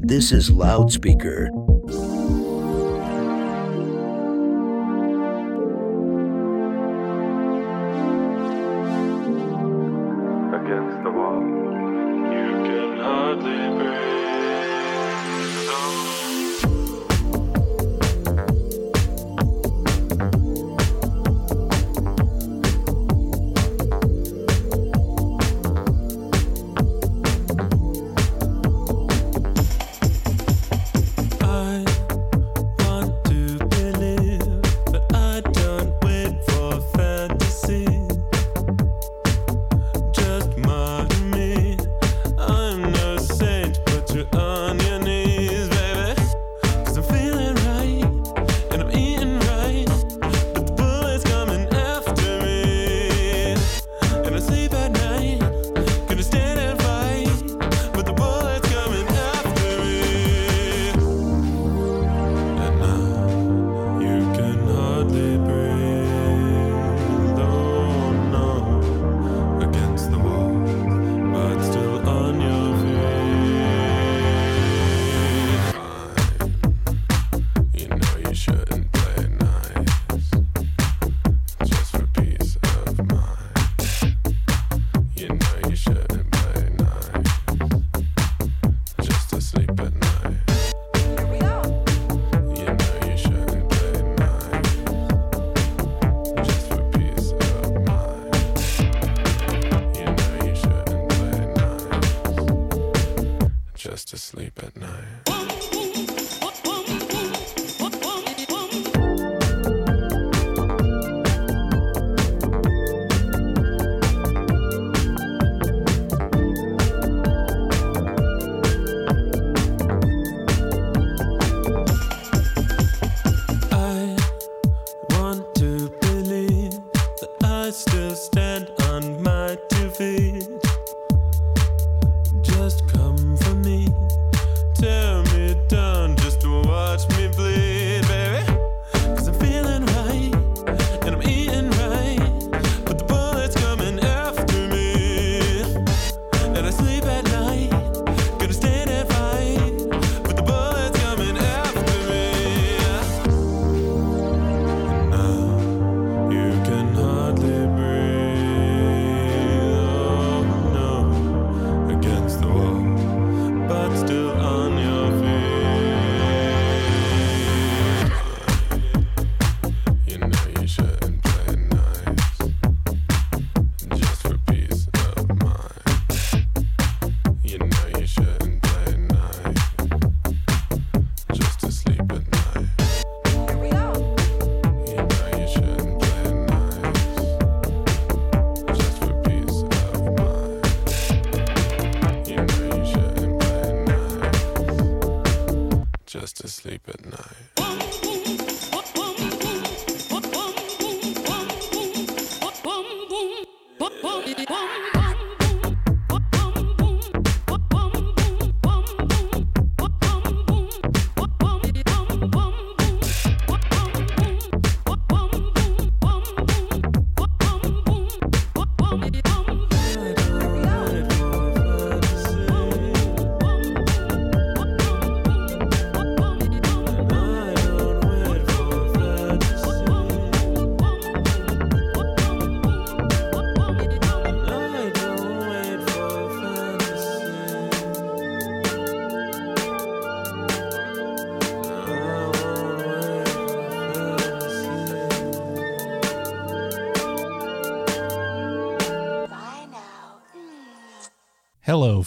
This is Loudspeaker.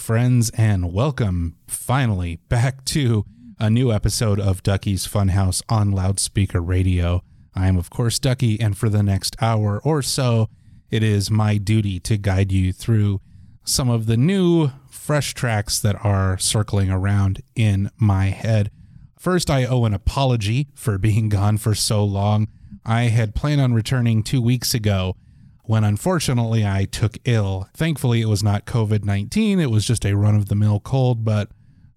Friends, and welcome finally back to a new episode of Ducky's Funhouse on Loudspeaker Radio. I am, of course, Ducky, and for the next hour or so, it is my duty to guide you through some of the new, fresh tracks that are circling around in my head. First, I owe an apology for being gone for so long. I had planned on returning two weeks ago when unfortunately I took ill. Thankfully, it was not COVID 19, it was just a run of the mill cold, but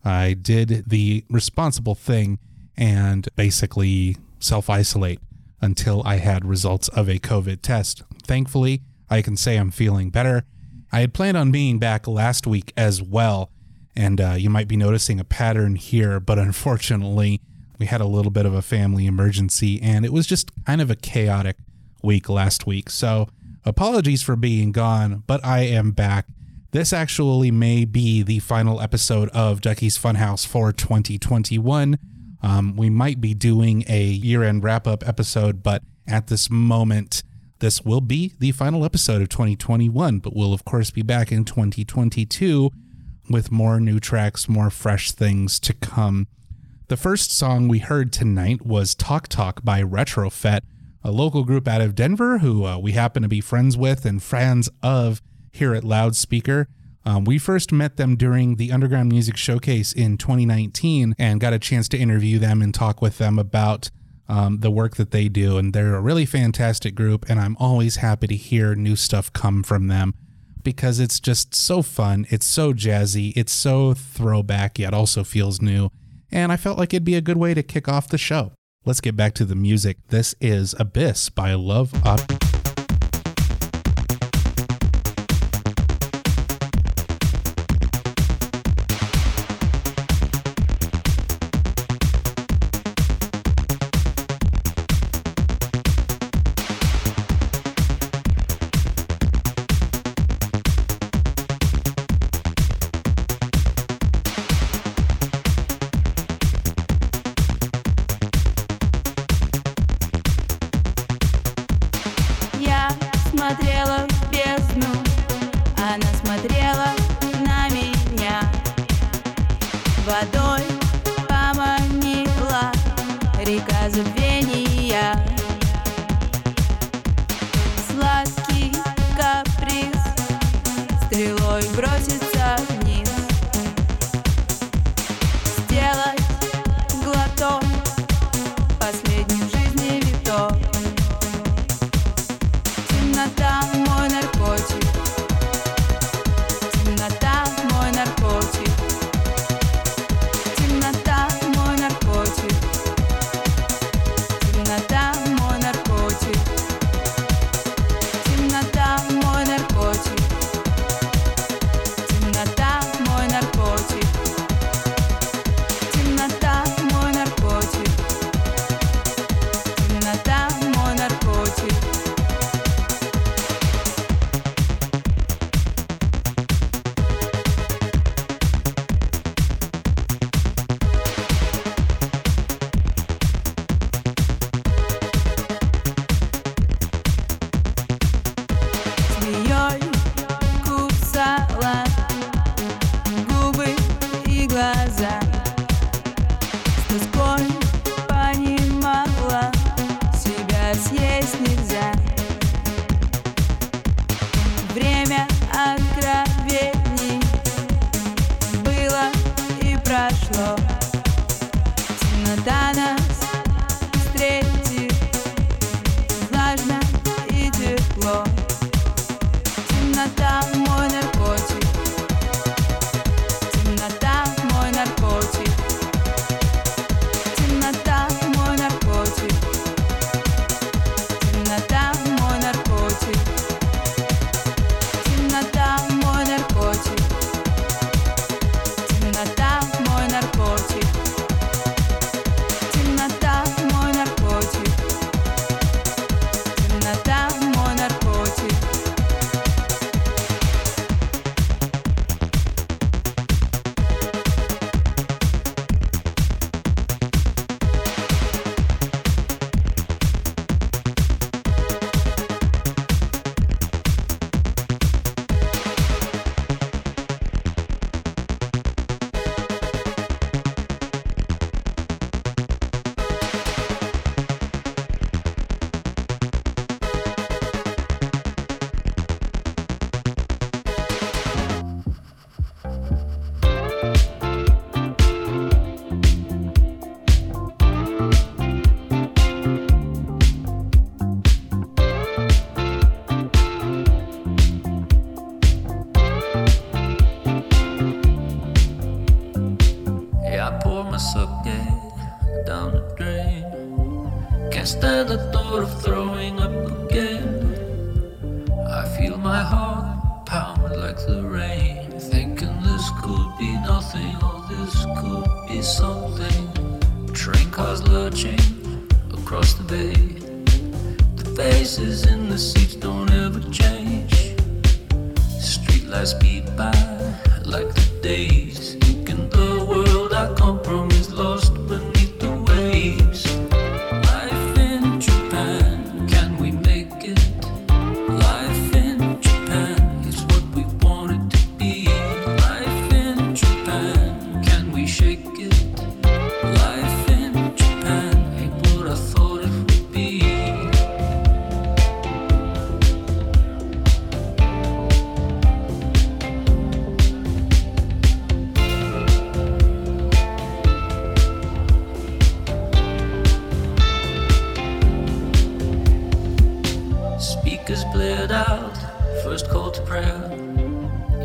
I did the responsible thing and basically self isolate until I had results of a COVID test. Thankfully, I can say I'm feeling better. I had planned on being back last week as well, and uh, you might be noticing a pattern here, but unfortunately, we had a little bit of a family emergency, and it was just kind of a chaotic week last week. So, apologies for being gone, but I am back. This actually may be the final episode of Ducky's Funhouse for 2021. Um, we might be doing a year end wrap up episode, but at this moment, this will be the final episode of 2021. But we'll, of course, be back in 2022 with more new tracks, more fresh things to come. The first song we heard tonight was Talk Talk by Retrofette, a local group out of Denver who uh, we happen to be friends with and fans of here at Loudspeaker. Um, we first met them during the Underground Music Showcase in 2019 and got a chance to interview them and talk with them about um, the work that they do. And they're a really fantastic group, and I'm always happy to hear new stuff come from them because it's just so fun. It's so jazzy. It's so throwback, yet also feels new. And I felt like it'd be a good way to kick off the show. Let's get back to the music. This is Abyss by Love Object.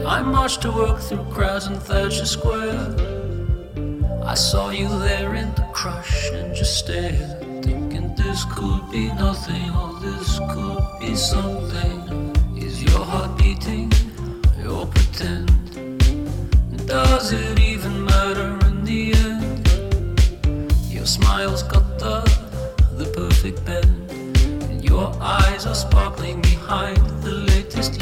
I marched to work through crowds in Thatcher Square. I saw you there in the crush and just stared, thinking this could be nothing or this could be something. Is your heart beating? You'll pretend. Does it even matter in the end? Your smile's got the the perfect bend, and your eyes are sparkling behind the latest.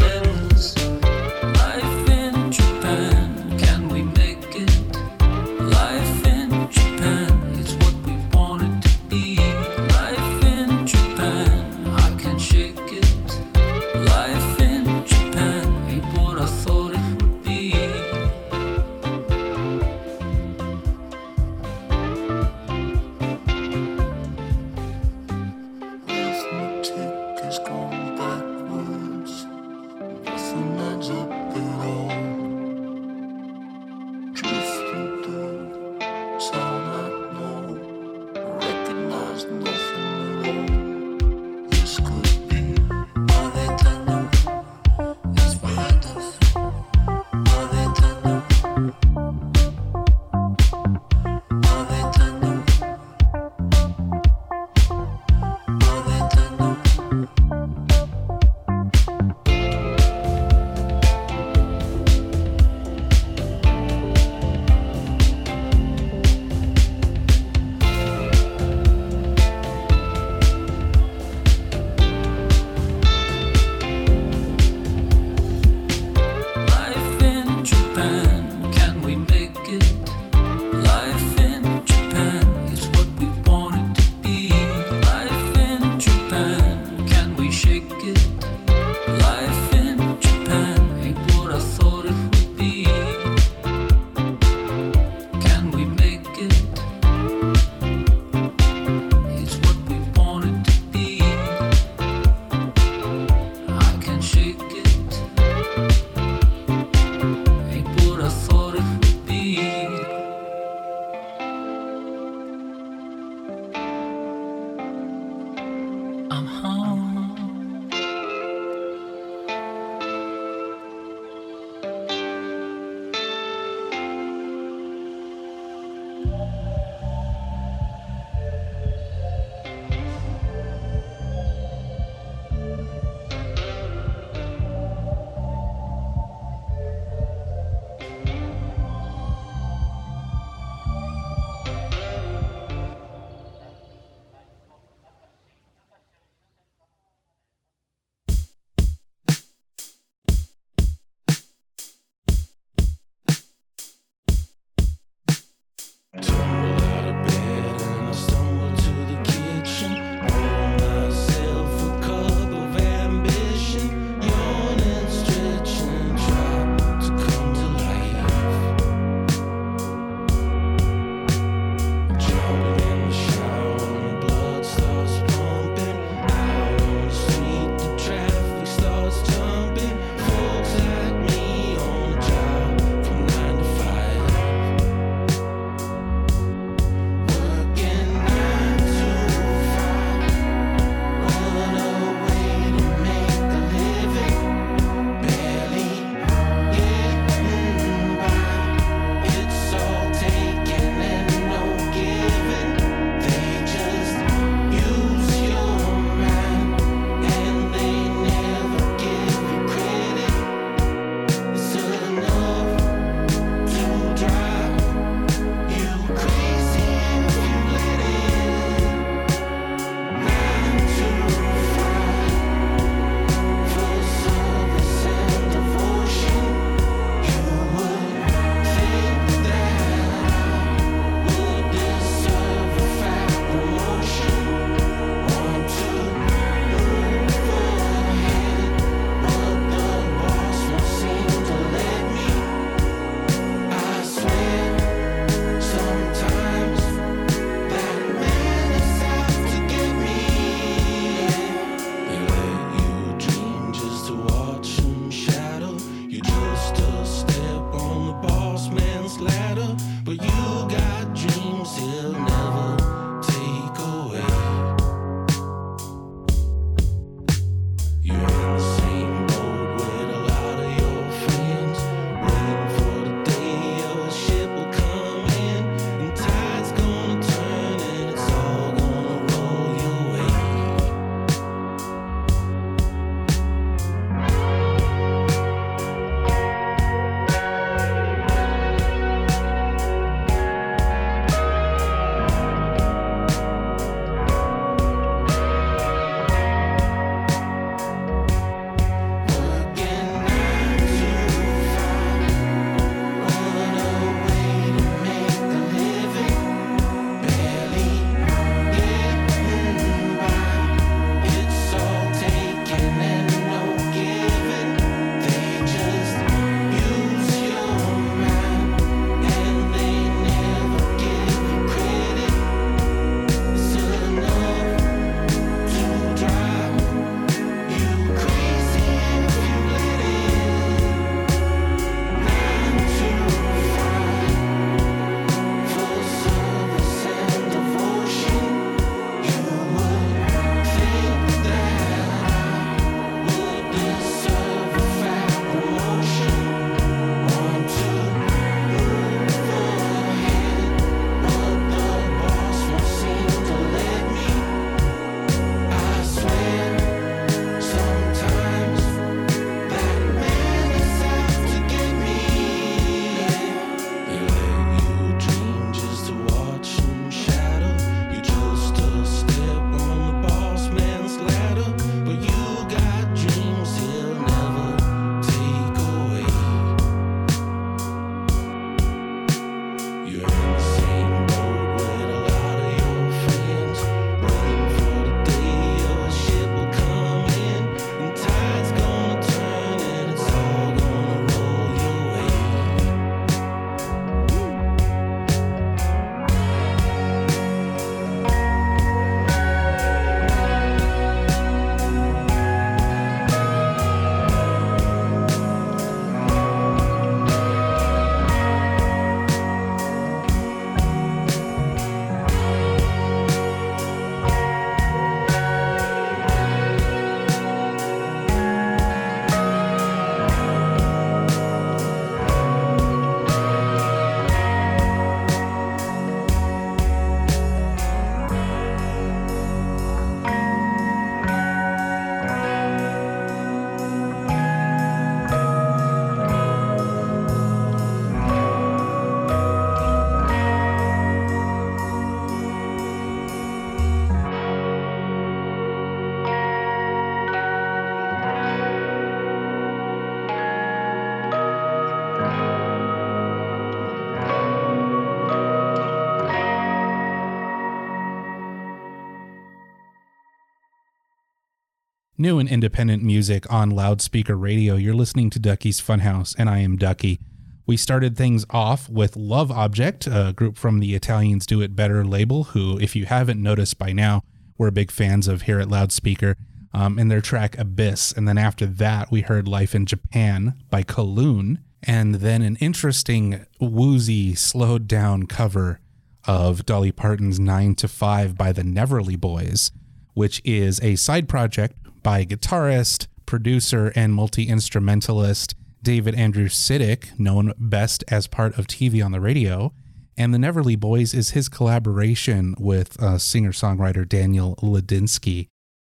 New and independent music on loudspeaker radio. You're listening to Ducky's Funhouse, and I am Ducky. We started things off with Love Object, a group from the Italians Do It Better label, who, if you haven't noticed by now, we're big fans of here at Loudspeaker, um, and their track Abyss. And then after that, we heard Life in Japan by Kaloon, and then an interesting, woozy, slowed down cover of Dolly Parton's 9 to 5 by the Neverly Boys, which is a side project by guitarist, producer, and multi instrumentalist David Andrew Sitek, known best as part of TV on the radio. And the Neverly Boys is his collaboration with uh, singer songwriter Daniel Ledinsky.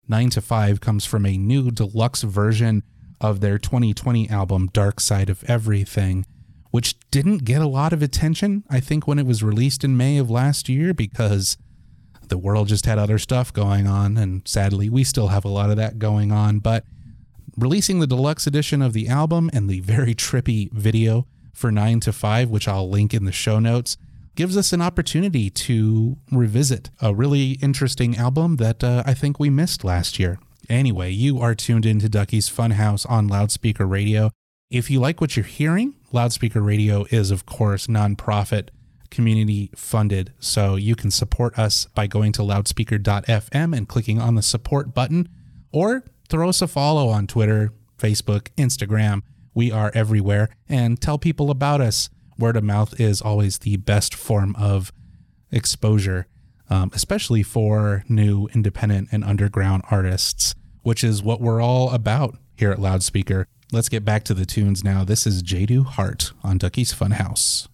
9 to 5 comes from a new deluxe version of their 2020 album Dark Side of Everything, which didn't get a lot of attention, I think, when it was released in May of last year because the world just had other stuff going on. And sadly, we still have a lot of that going on. But releasing the deluxe edition of the album and the very trippy video for 9 to 5, which I'll link in the show notes, gives us an opportunity to revisit a really interesting album that uh, I think we missed last year. Anyway, you are tuned into Ducky's Funhouse on loudspeaker radio. If you like what you're hearing, loudspeaker radio is, of course, nonprofit, community funded. So you can support us by going to loudspeaker.fm and clicking on the support button, or throw us a follow on Twitter, Facebook, Instagram. We are everywhere. And tell people about us. Word of mouth is always the best form of exposure, um, especially for new independent and underground artists, which is what we're all about here at Loudspeaker. Let's get back to the tunes now. This is Jadu Heart on Ducky's Funhouse.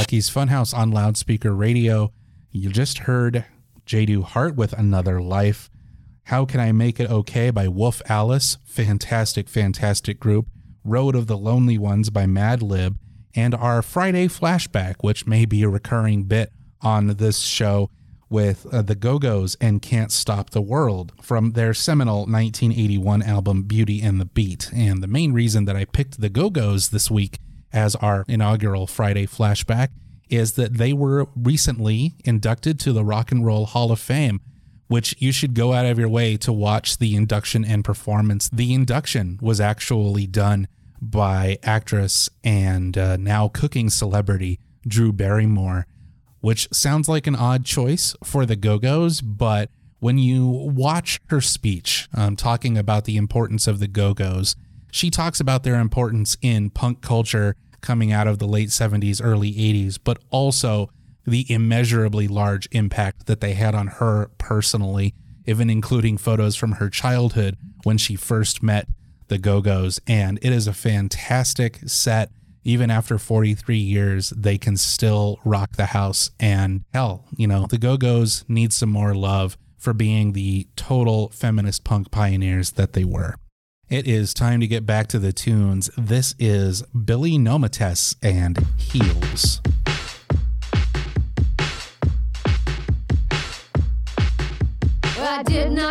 Ducky's Funhouse on loudspeaker radio. You just heard Jadu Heart with Another Life. How Can I Make It Okay by Wolf Alice. Fantastic, fantastic group. Road of the Lonely Ones by Madlib. And our Friday flashback, which may be a recurring bit on this show with uh, the Go Go's and Can't Stop the World from their seminal 1981 album Beauty and the Beat. And the main reason that I picked the Go Go's this week as our inaugural Friday flashback is that they were recently inducted to the Rock and Roll Hall of Fame, which you should go out of your way to watch the induction and performance. The induction was actually done by actress and uh, now cooking celebrity Drew Barrymore, which sounds like an odd choice for the Go Go's, but when you watch her speech um, talking about the importance of the Go Go's, she talks about their importance in punk culture coming out of the late 70s, early 80s, but also the immeasurably large impact that they had on her personally, even including photos from her childhood when she first met the Go Go's. And it is a fantastic set. Even after 43 years, they can still rock the house. And hell, you know, the Go Go's need some more love for being the total feminist punk pioneers that they were. It is time to get back to the tunes. This is Billy Nomates and Heels. I did not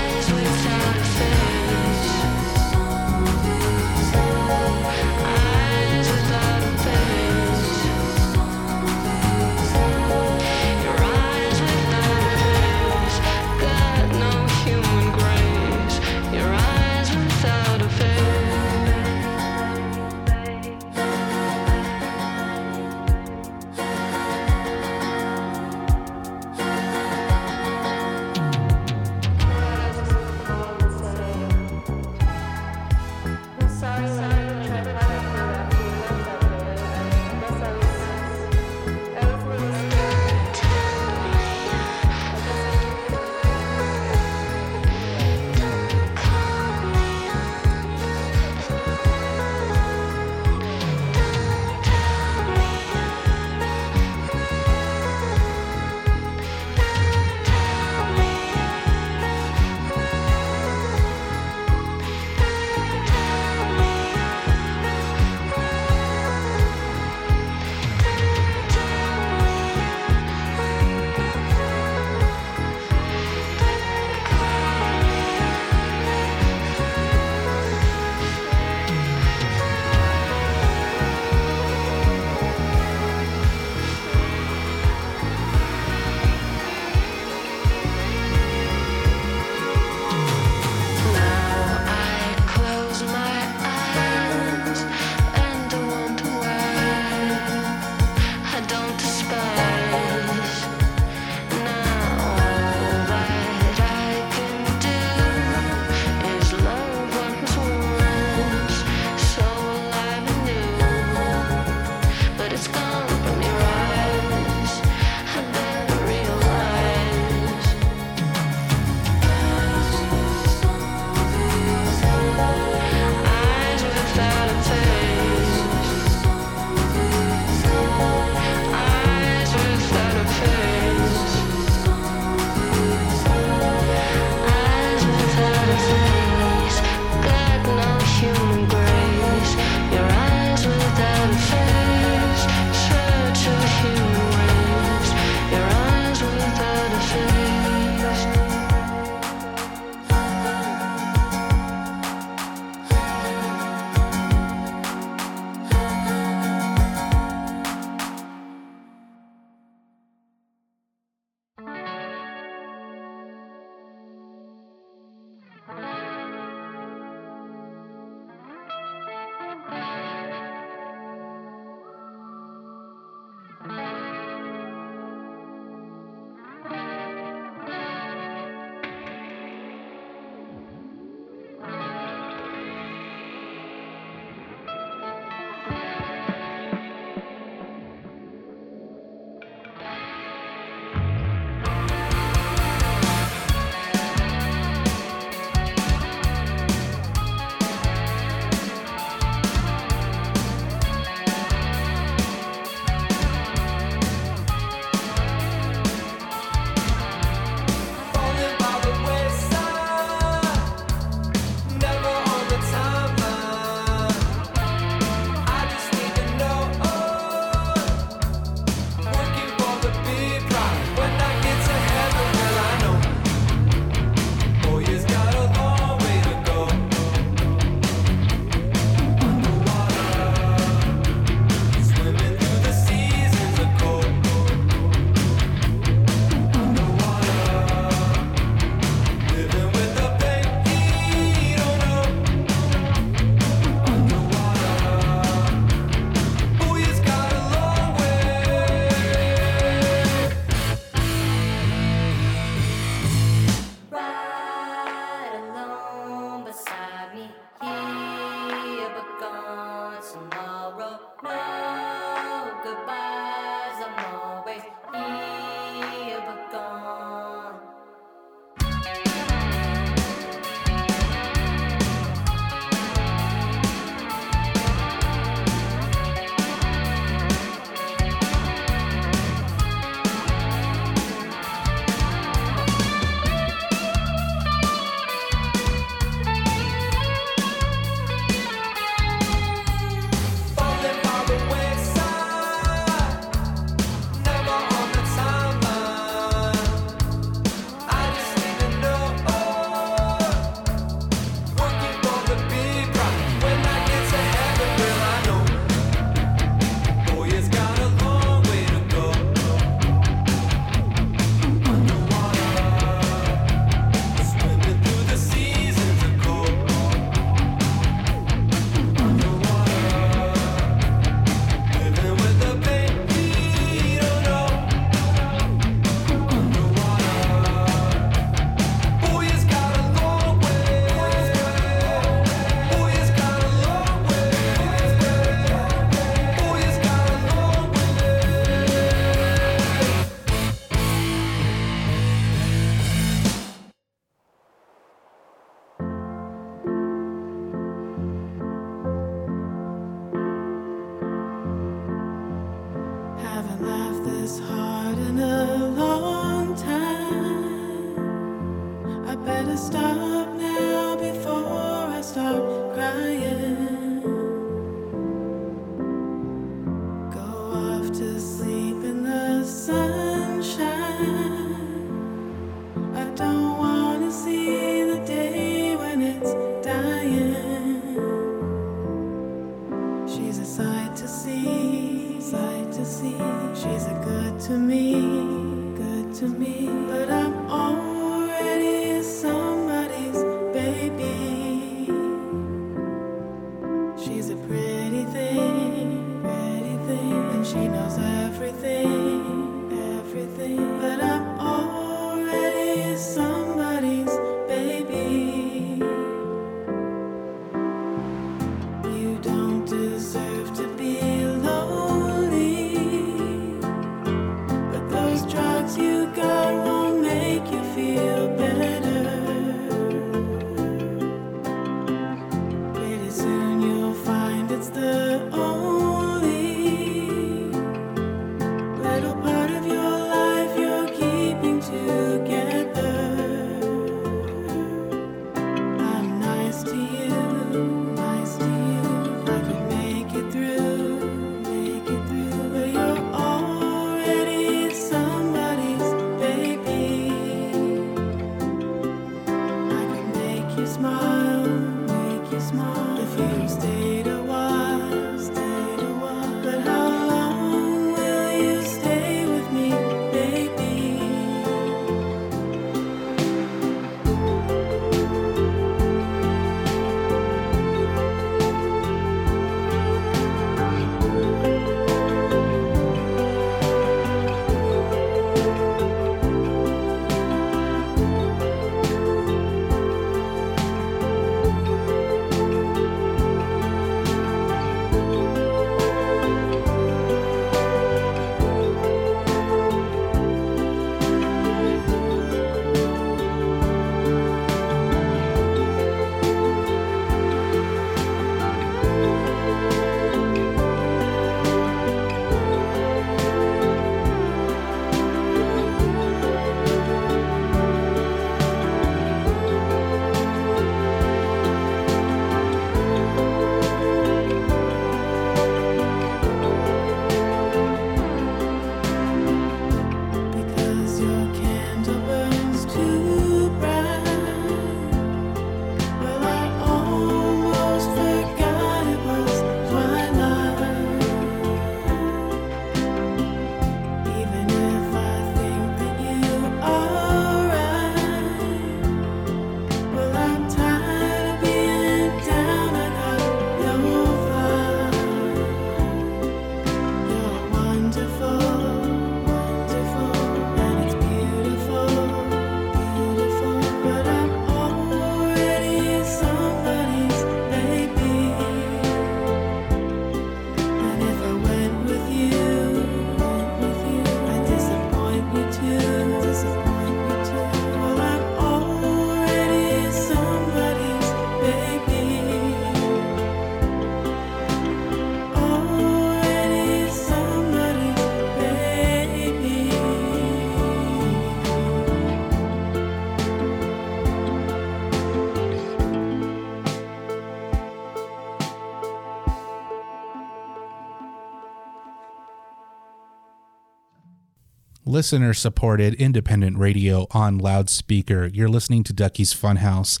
listener supported independent radio on loudspeaker. You're listening to Ducky's Funhouse.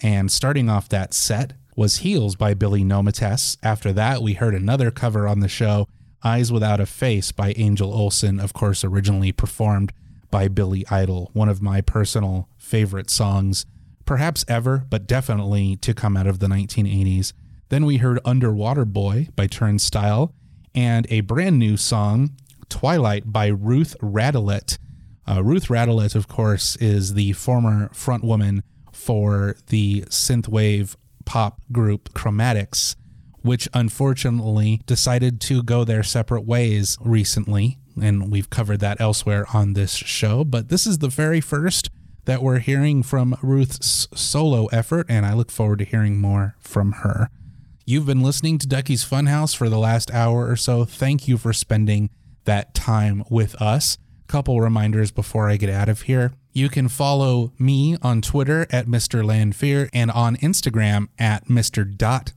And starting off that set was Heels by Billy Nomates. After that, we heard another cover on the show, Eyes Without a Face by Angel Olsen, of course, originally performed by Billy Idol, one of my personal favorite songs, perhaps ever, but definitely to come out of the 1980s. Then we heard Underwater Boy by Turnstile and a brand new song, Twilight by Ruth Radelet. Uh, Ruth Radelet, of course, is the former frontwoman for the synthwave pop group Chromatics, which unfortunately decided to go their separate ways recently. And we've covered that elsewhere on this show. But this is the very first that we're hearing from Ruth's solo effort, and I look forward to hearing more from her. You've been listening to Ducky's Funhouse for the last hour or so. Thank you for spending that time with us. Couple reminders before I get out of here. You can follow me on Twitter at Mr. Landfear and on Instagram at Mr.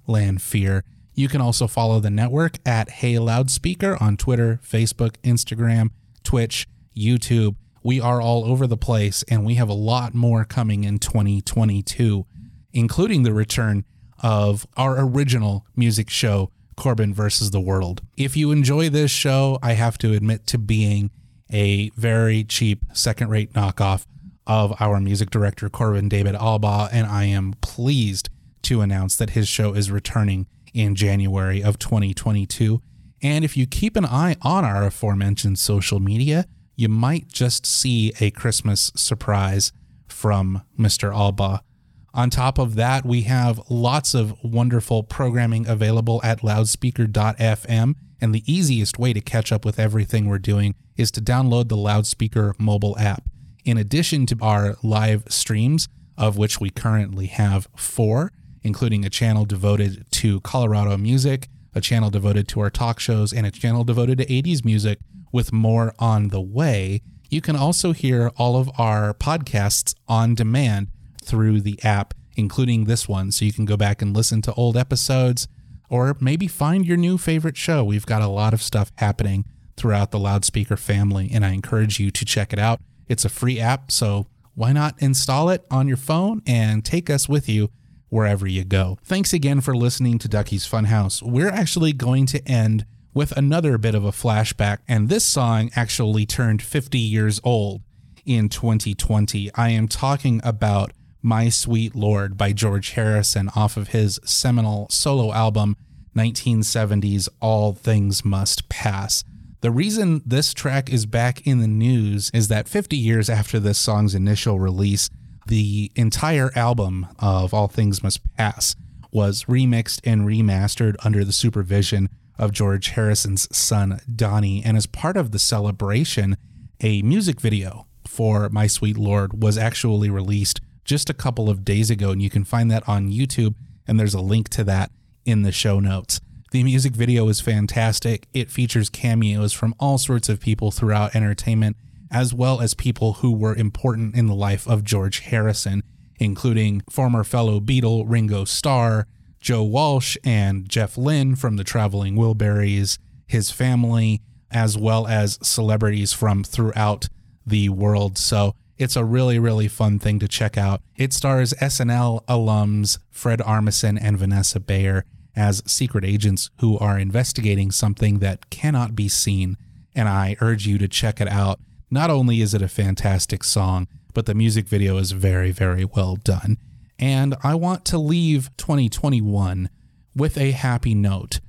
Landfear. You can also follow the network at Hey Loudspeaker on Twitter, Facebook, Instagram, Twitch, YouTube. We are all over the place and we have a lot more coming in 2022, including the return of our original music show, Corbin versus the World. If you enjoy this show, I have to admit to being a very cheap second rate knockoff of our music director, Corbin David Alba, and I am pleased to announce that his show is returning in January of 2022. And if you keep an eye on our aforementioned social media, you might just see a Christmas surprise from Mr. Alba. On top of that, we have lots of wonderful programming available at loudspeaker.fm. And the easiest way to catch up with everything we're doing is to download the Loudspeaker mobile app. In addition to our live streams, of which we currently have four, including a channel devoted to Colorado music, a channel devoted to our talk shows, and a channel devoted to 80s music, with more on the way, you can also hear all of our podcasts on demand through the app, including this one. So you can go back and listen to old episodes or maybe find your new favorite show. We've got a lot of stuff happening throughout the loudspeaker family, and I encourage you to check it out. It's a free app, so why not install it on your phone and take us with you wherever you go? Thanks again for listening to Ducky's Funhouse. We're actually going to end with another bit of a flashback, and this song actually turned 50 years old in 2020. I am talking about My Sweet Lord by George Harrison off of his seminal solo album 1970's All Things Must Pass. The reason this track is back in the news is that 50 years after this song's initial release, the entire album of All Things Must Pass was remixed and remastered under the supervision of George Harrison's son, Dhani. And as part of the celebration, a music video for My Sweet Lord was actually released just a couple of days ago. And you can find that on YouTube. And there's a link to that in the show notes. The music video is fantastic. It features cameos from all sorts of people throughout entertainment, as well as people who were important in the life of George Harrison, including former fellow Beatle Ringo Starr, Joe Walsh, and Jeff Lynne from the Traveling Wilburys, his family, as well as celebrities from throughout the world. So it's a really, really fun thing to check out. It stars SNL alums Fred Armisen and Vanessa Bayer as secret agents who are investigating something that cannot be seen. And I urge you to check it out. Not only is it a fantastic song, but the music video is very, very well done. And I want to leave 2021 with a happy note.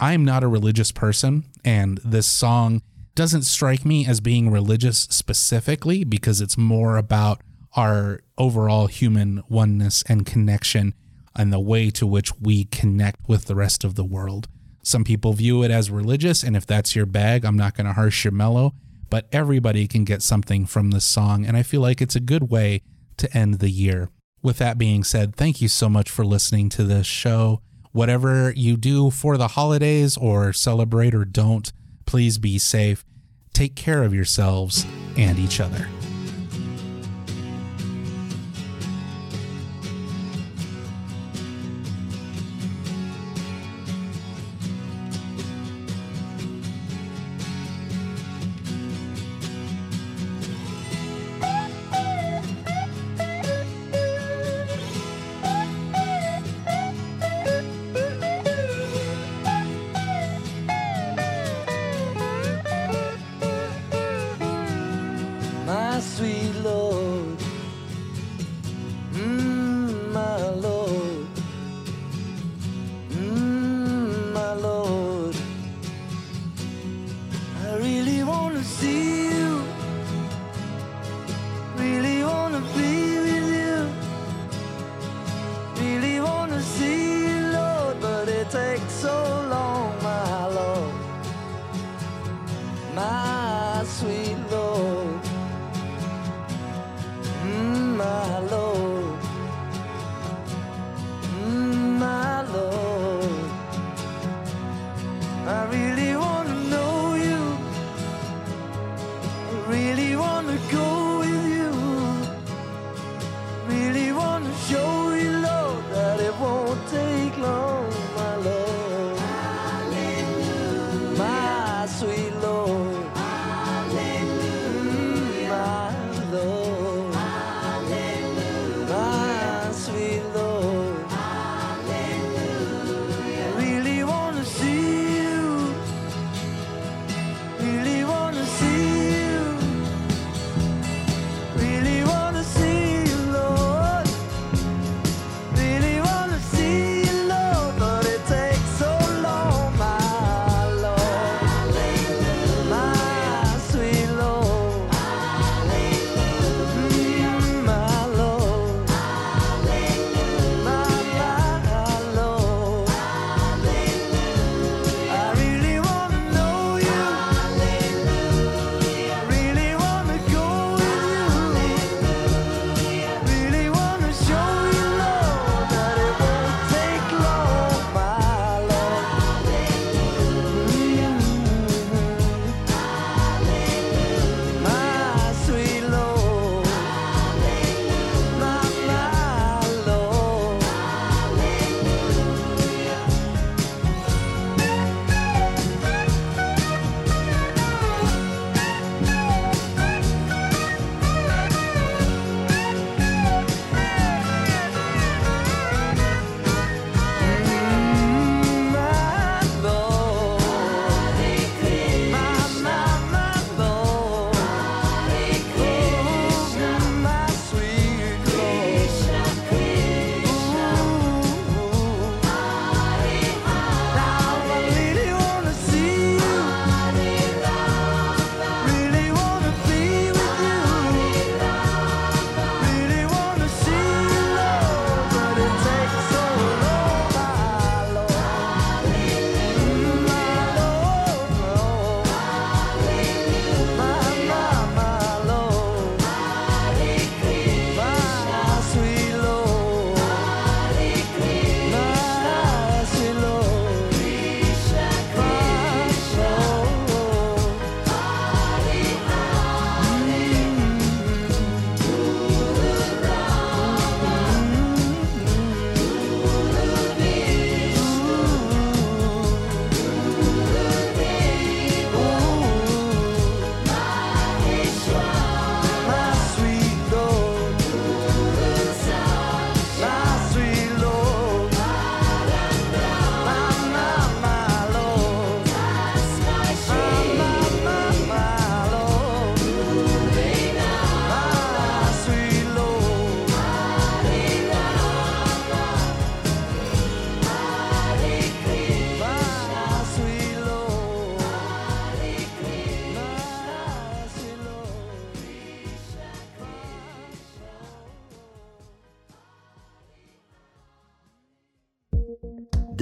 I'm not a religious person, and this song doesn't strike me as being religious specifically because it's more about our overall human oneness and connection and the way to which we connect with the rest of the world. Some people view it as religious, and if that's your bag, I'm not going to harsh your mellow, but everybody can get something from this song, and I feel like it's a good way to end the year. With that being said, thank you so much for listening to this show. Whatever you do for the holidays or celebrate or don't, please be safe. Take care of yourselves and each other.